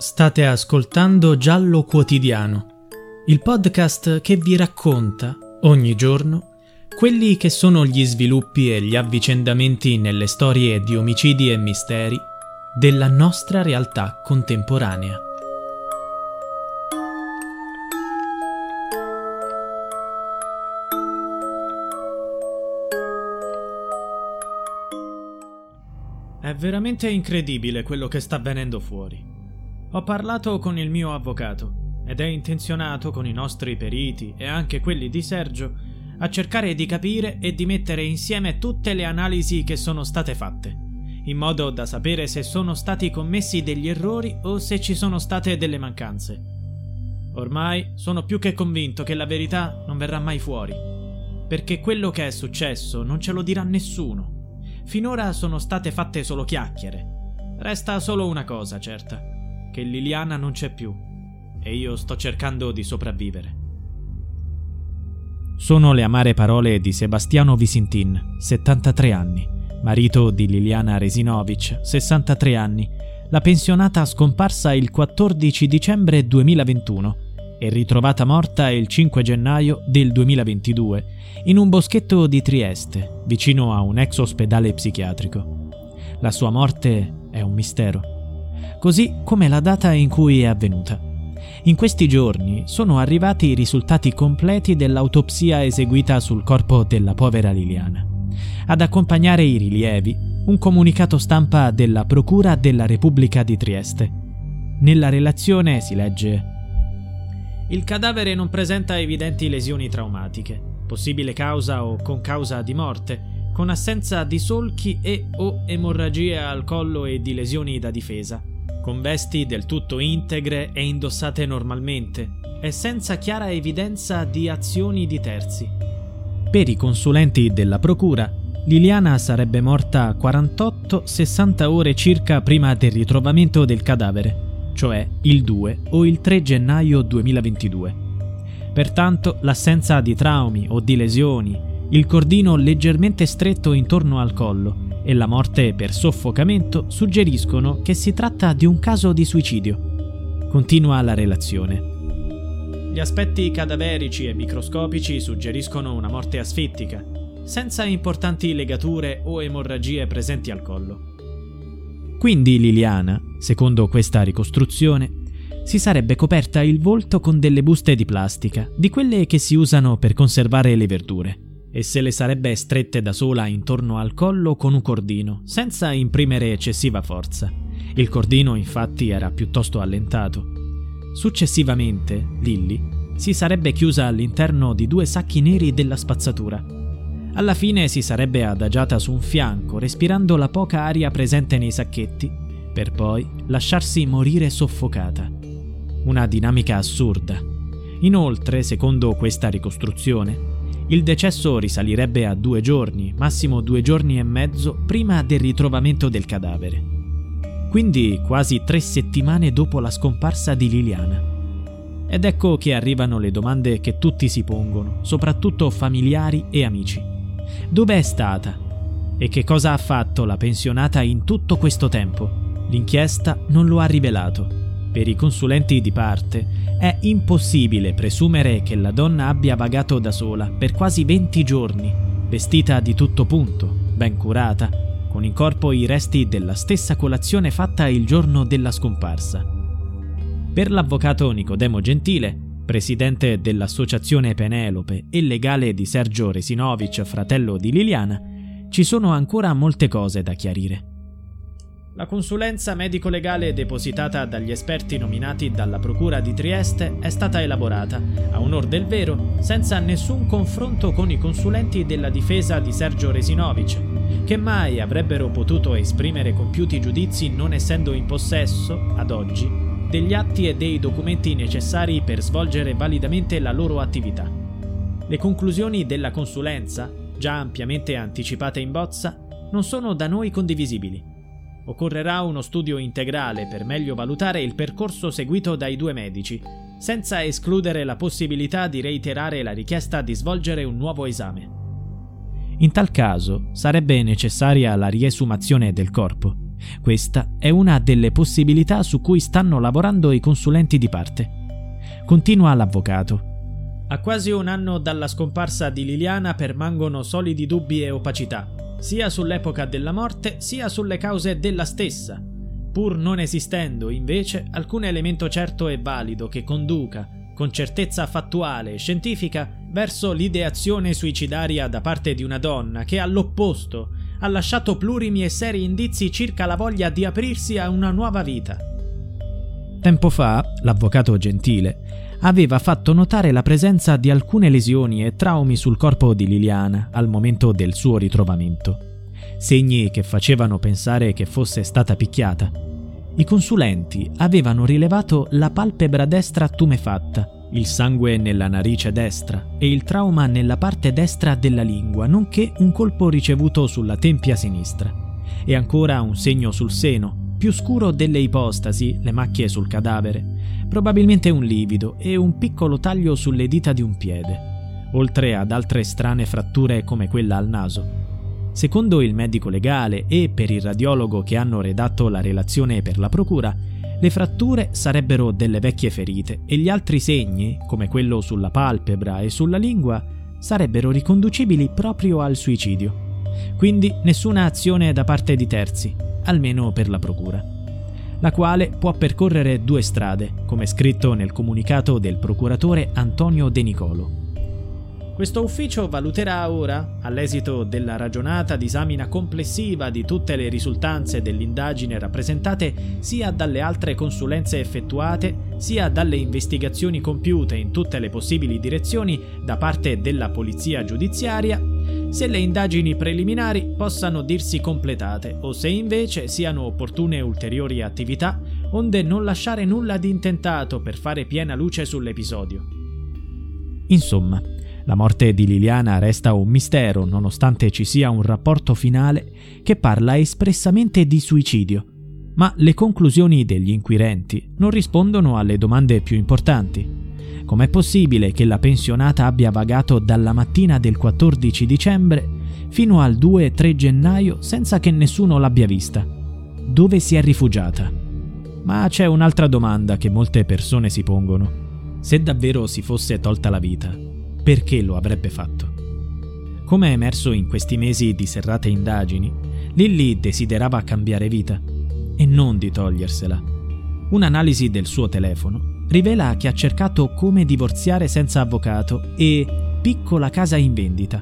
State ascoltando Giallo Quotidiano, il podcast che vi racconta ogni giorno quelli che sono gli sviluppi e gli avvicendamenti nelle storie di omicidi e misteri della nostra realtà contemporanea. È veramente incredibile quello che sta avvenendo fuori. Ho parlato con il mio avvocato ed è intenzionato con i nostri periti e anche quelli di Sergio a cercare di capire e di mettere insieme tutte le analisi che sono state fatte, in modo da sapere se sono stati commessi degli errori o se ci sono state delle mancanze. Ormai sono più che convinto che la verità non verrà mai fuori, perché quello che è successo non ce lo dirà nessuno. Finora sono state fatte solo chiacchiere. Resta solo una cosa certa, che Liliana non c'è più e io sto cercando di sopravvivere. Sono le amare parole di Sebastiano Visintin, 73 anni, marito di Liliana Resinovic, 63 anni, la pensionata scomparsa il 14 dicembre 2021 e ritrovata morta il 5 gennaio del 2022 in un boschetto di Trieste, vicino a un ex ospedale psichiatrico. La sua morte è un mistero, così come la data in cui è avvenuta. In questi giorni sono arrivati i risultati completi dell'autopsia eseguita sul corpo della povera Liliana. Ad accompagnare i rilievi, un comunicato stampa della Procura della Repubblica di Trieste. Nella relazione si legge Il cadavere non presenta evidenti lesioni traumatiche, possibile causa o con causa di morte, con assenza di solchi e o emorragie al collo e di lesioni da difesa, con vesti del tutto integre e indossate normalmente e senza chiara evidenza di azioni di terzi. Per i consulenti della procura, Liliana sarebbe morta 48-60 ore circa prima del ritrovamento del cadavere, cioè il 2 o il 3 gennaio 2022. Pertanto l'assenza di traumi o di lesioni, il cordino leggermente stretto intorno al collo e la morte per soffocamento suggeriscono che si tratta di un caso di suicidio. Continua la relazione. Gli aspetti cadaverici e microscopici suggeriscono una morte asfittica, senza importanti legature o emorragie presenti al collo. Quindi Liliana, secondo questa ricostruzione, si sarebbe coperta il volto con delle buste di plastica, di quelle che si usano per conservare le verdure, e se le sarebbe strette da sola intorno al collo con un cordino, senza imprimere eccessiva forza. Il cordino infatti era piuttosto allentato. Successivamente, Lilly si sarebbe chiusa all'interno di due sacchi neri della spazzatura. Alla fine si sarebbe adagiata su un fianco, respirando la poca aria presente nei sacchetti, per poi lasciarsi morire soffocata. Una dinamica assurda. Inoltre, secondo questa ricostruzione, il decesso risalirebbe a due giorni, massimo due giorni e mezzo prima del ritrovamento del cadavere. Quindi quasi tre settimane dopo la scomparsa di Liliana. Ed ecco che arrivano le domande che tutti si pongono, soprattutto familiari e amici. Dove è stata? E che cosa ha fatto la pensionata in tutto questo tempo? L'inchiesta non lo ha rivelato. Per i consulenti di parte è impossibile presumere che la donna abbia vagato da sola per quasi 20 giorni, vestita di tutto punto, ben curata, con in corpo i resti della stessa colazione fatta il giorno della scomparsa. Per l'avvocato Nicodemo Gentile, presidente dell'Associazione Penelope e legale di Sergio Resinovic, fratello di Liliana, ci sono ancora molte cose da chiarire. La consulenza medico-legale depositata dagli esperti nominati dalla Procura di Trieste è stata elaborata, a onor del vero, senza nessun confronto con i consulenti della difesa di Sergio Resinovic, che mai avrebbero potuto esprimere compiuti giudizi non essendo in possesso, ad oggi, degli atti e dei documenti necessari per svolgere validamente la loro attività. Le conclusioni della consulenza, già ampiamente anticipate in bozza, non sono da noi condivisibili. Occorrerà uno studio integrale per meglio valutare il percorso seguito dai due medici, senza escludere la possibilità di reiterare la richiesta di svolgere un nuovo esame. In tal caso sarebbe necessaria la riesumazione del corpo. Questa è una delle possibilità su cui stanno lavorando i consulenti di parte. Continua l'avvocato. A quasi un anno dalla scomparsa di Liliana permangono solidi dubbi e opacità, sia sull'epoca della morte sia sulle cause della stessa, pur non esistendo invece alcun elemento certo e valido che conduca, con certezza fattuale e scientifica, verso l'ideazione suicidaria da parte di una donna che all'opposto ha lasciato plurimi e seri indizi circa la voglia di aprirsi a una nuova vita. Tempo fa, l'avvocato Gentile aveva fatto notare la presenza di alcune lesioni e traumi sul corpo di Liliana al momento del suo ritrovamento, segni che facevano pensare che fosse stata picchiata. I consulenti avevano rilevato la palpebra destra tumefatta, il sangue nella narice destra e il trauma nella parte destra della lingua, nonché un colpo ricevuto sulla tempia sinistra, e ancora un segno sul seno, più scuro delle ipostasi, le macchie sul cadavere, probabilmente un livido e un piccolo taglio sulle dita di un piede, oltre ad altre strane fratture come quella al naso. Secondo il medico legale e per il radiologo che hanno redatto la relazione per la procura, le fratture sarebbero delle vecchie ferite e gli altri segni, come quello sulla palpebra e sulla lingua, sarebbero riconducibili proprio al suicidio. Quindi nessuna azione da parte di terzi, almeno per la procura la quale può percorrere due strade, come scritto nel comunicato del procuratore Antonio De Nicolo. Questo ufficio valuterà ora, all'esito della ragionata disamina complessiva di tutte le risultanze dell'indagine rappresentate sia dalle altre consulenze effettuate, sia dalle investigazioni compiute in tutte le possibili direzioni da parte della polizia giudiziaria, se le indagini preliminari possano dirsi completate o se invece siano opportune ulteriori attività, onde non lasciare nulla di intentato per fare piena luce sull'episodio. Insomma, la morte di Liliana resta un mistero nonostante ci sia un rapporto finale che parla espressamente di suicidio, ma le conclusioni degli inquirenti non rispondono alle domande più importanti. Com'è possibile che la pensionata abbia vagato dalla mattina del 14 dicembre fino al 2-3 gennaio senza che nessuno l'abbia vista? Dove si è rifugiata? Ma c'è un'altra domanda che molte persone si pongono. Se davvero si fosse tolta la vita, perché lo avrebbe fatto? Come è emerso in questi mesi di serrate indagini, Lilly desiderava cambiare vita e non di togliersela. Un'analisi del suo telefono rivela che ha cercato come divorziare senza avvocato e piccola casa in vendita.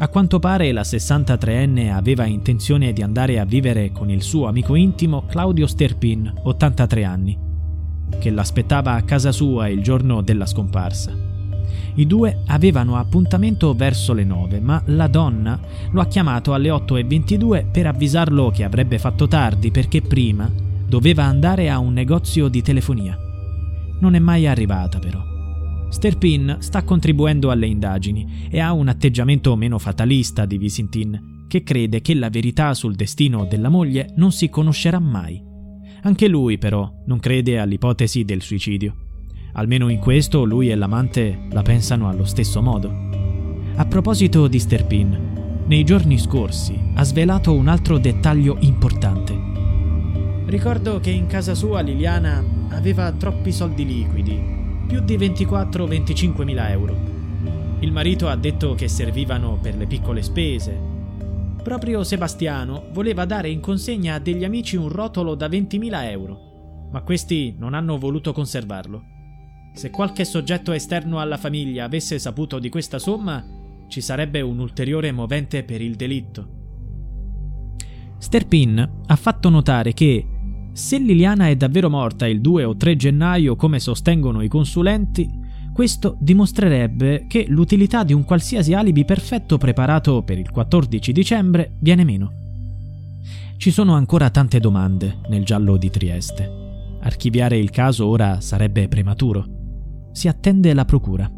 A quanto pare la 63enne aveva intenzione di andare a vivere con il suo amico intimo Claudio Sterpin, 83 anni, che l'aspettava a casa sua il giorno della scomparsa. I due avevano appuntamento verso le 9, ma la donna lo ha chiamato alle 8.22 per avvisarlo che avrebbe fatto tardi perché prima doveva andare a un negozio di telefonia non è mai arrivata però. Sterpin sta contribuendo alle indagini e ha un atteggiamento meno fatalista di Visintin, che crede che la verità sul destino della moglie non si conoscerà mai. Anche lui però non crede all'ipotesi del suicidio. Almeno in questo lui e l'amante la pensano allo stesso modo. A proposito di Sterpin, nei giorni scorsi ha svelato un altro dettaglio importante. Ricordo che in casa sua Liliana aveva troppi soldi liquidi, più di 24-25 mila euro. Il marito ha detto che servivano per le piccole spese. Proprio Sebastiano voleva dare in consegna a degli amici un rotolo da 20.000 euro, ma questi non hanno voluto conservarlo. Se qualche soggetto esterno alla famiglia avesse saputo di questa somma, ci sarebbe un ulteriore movente per il delitto. Sterpin ha fatto notare che se Liliana è davvero morta il 2 o 3 gennaio, come sostengono i consulenti, questo dimostrerebbe che l'utilità di un qualsiasi alibi perfetto preparato per il 14 dicembre viene meno. Ci sono ancora tante domande nel giallo di Trieste. Archiviare il caso ora sarebbe prematuro. Si attende la procura.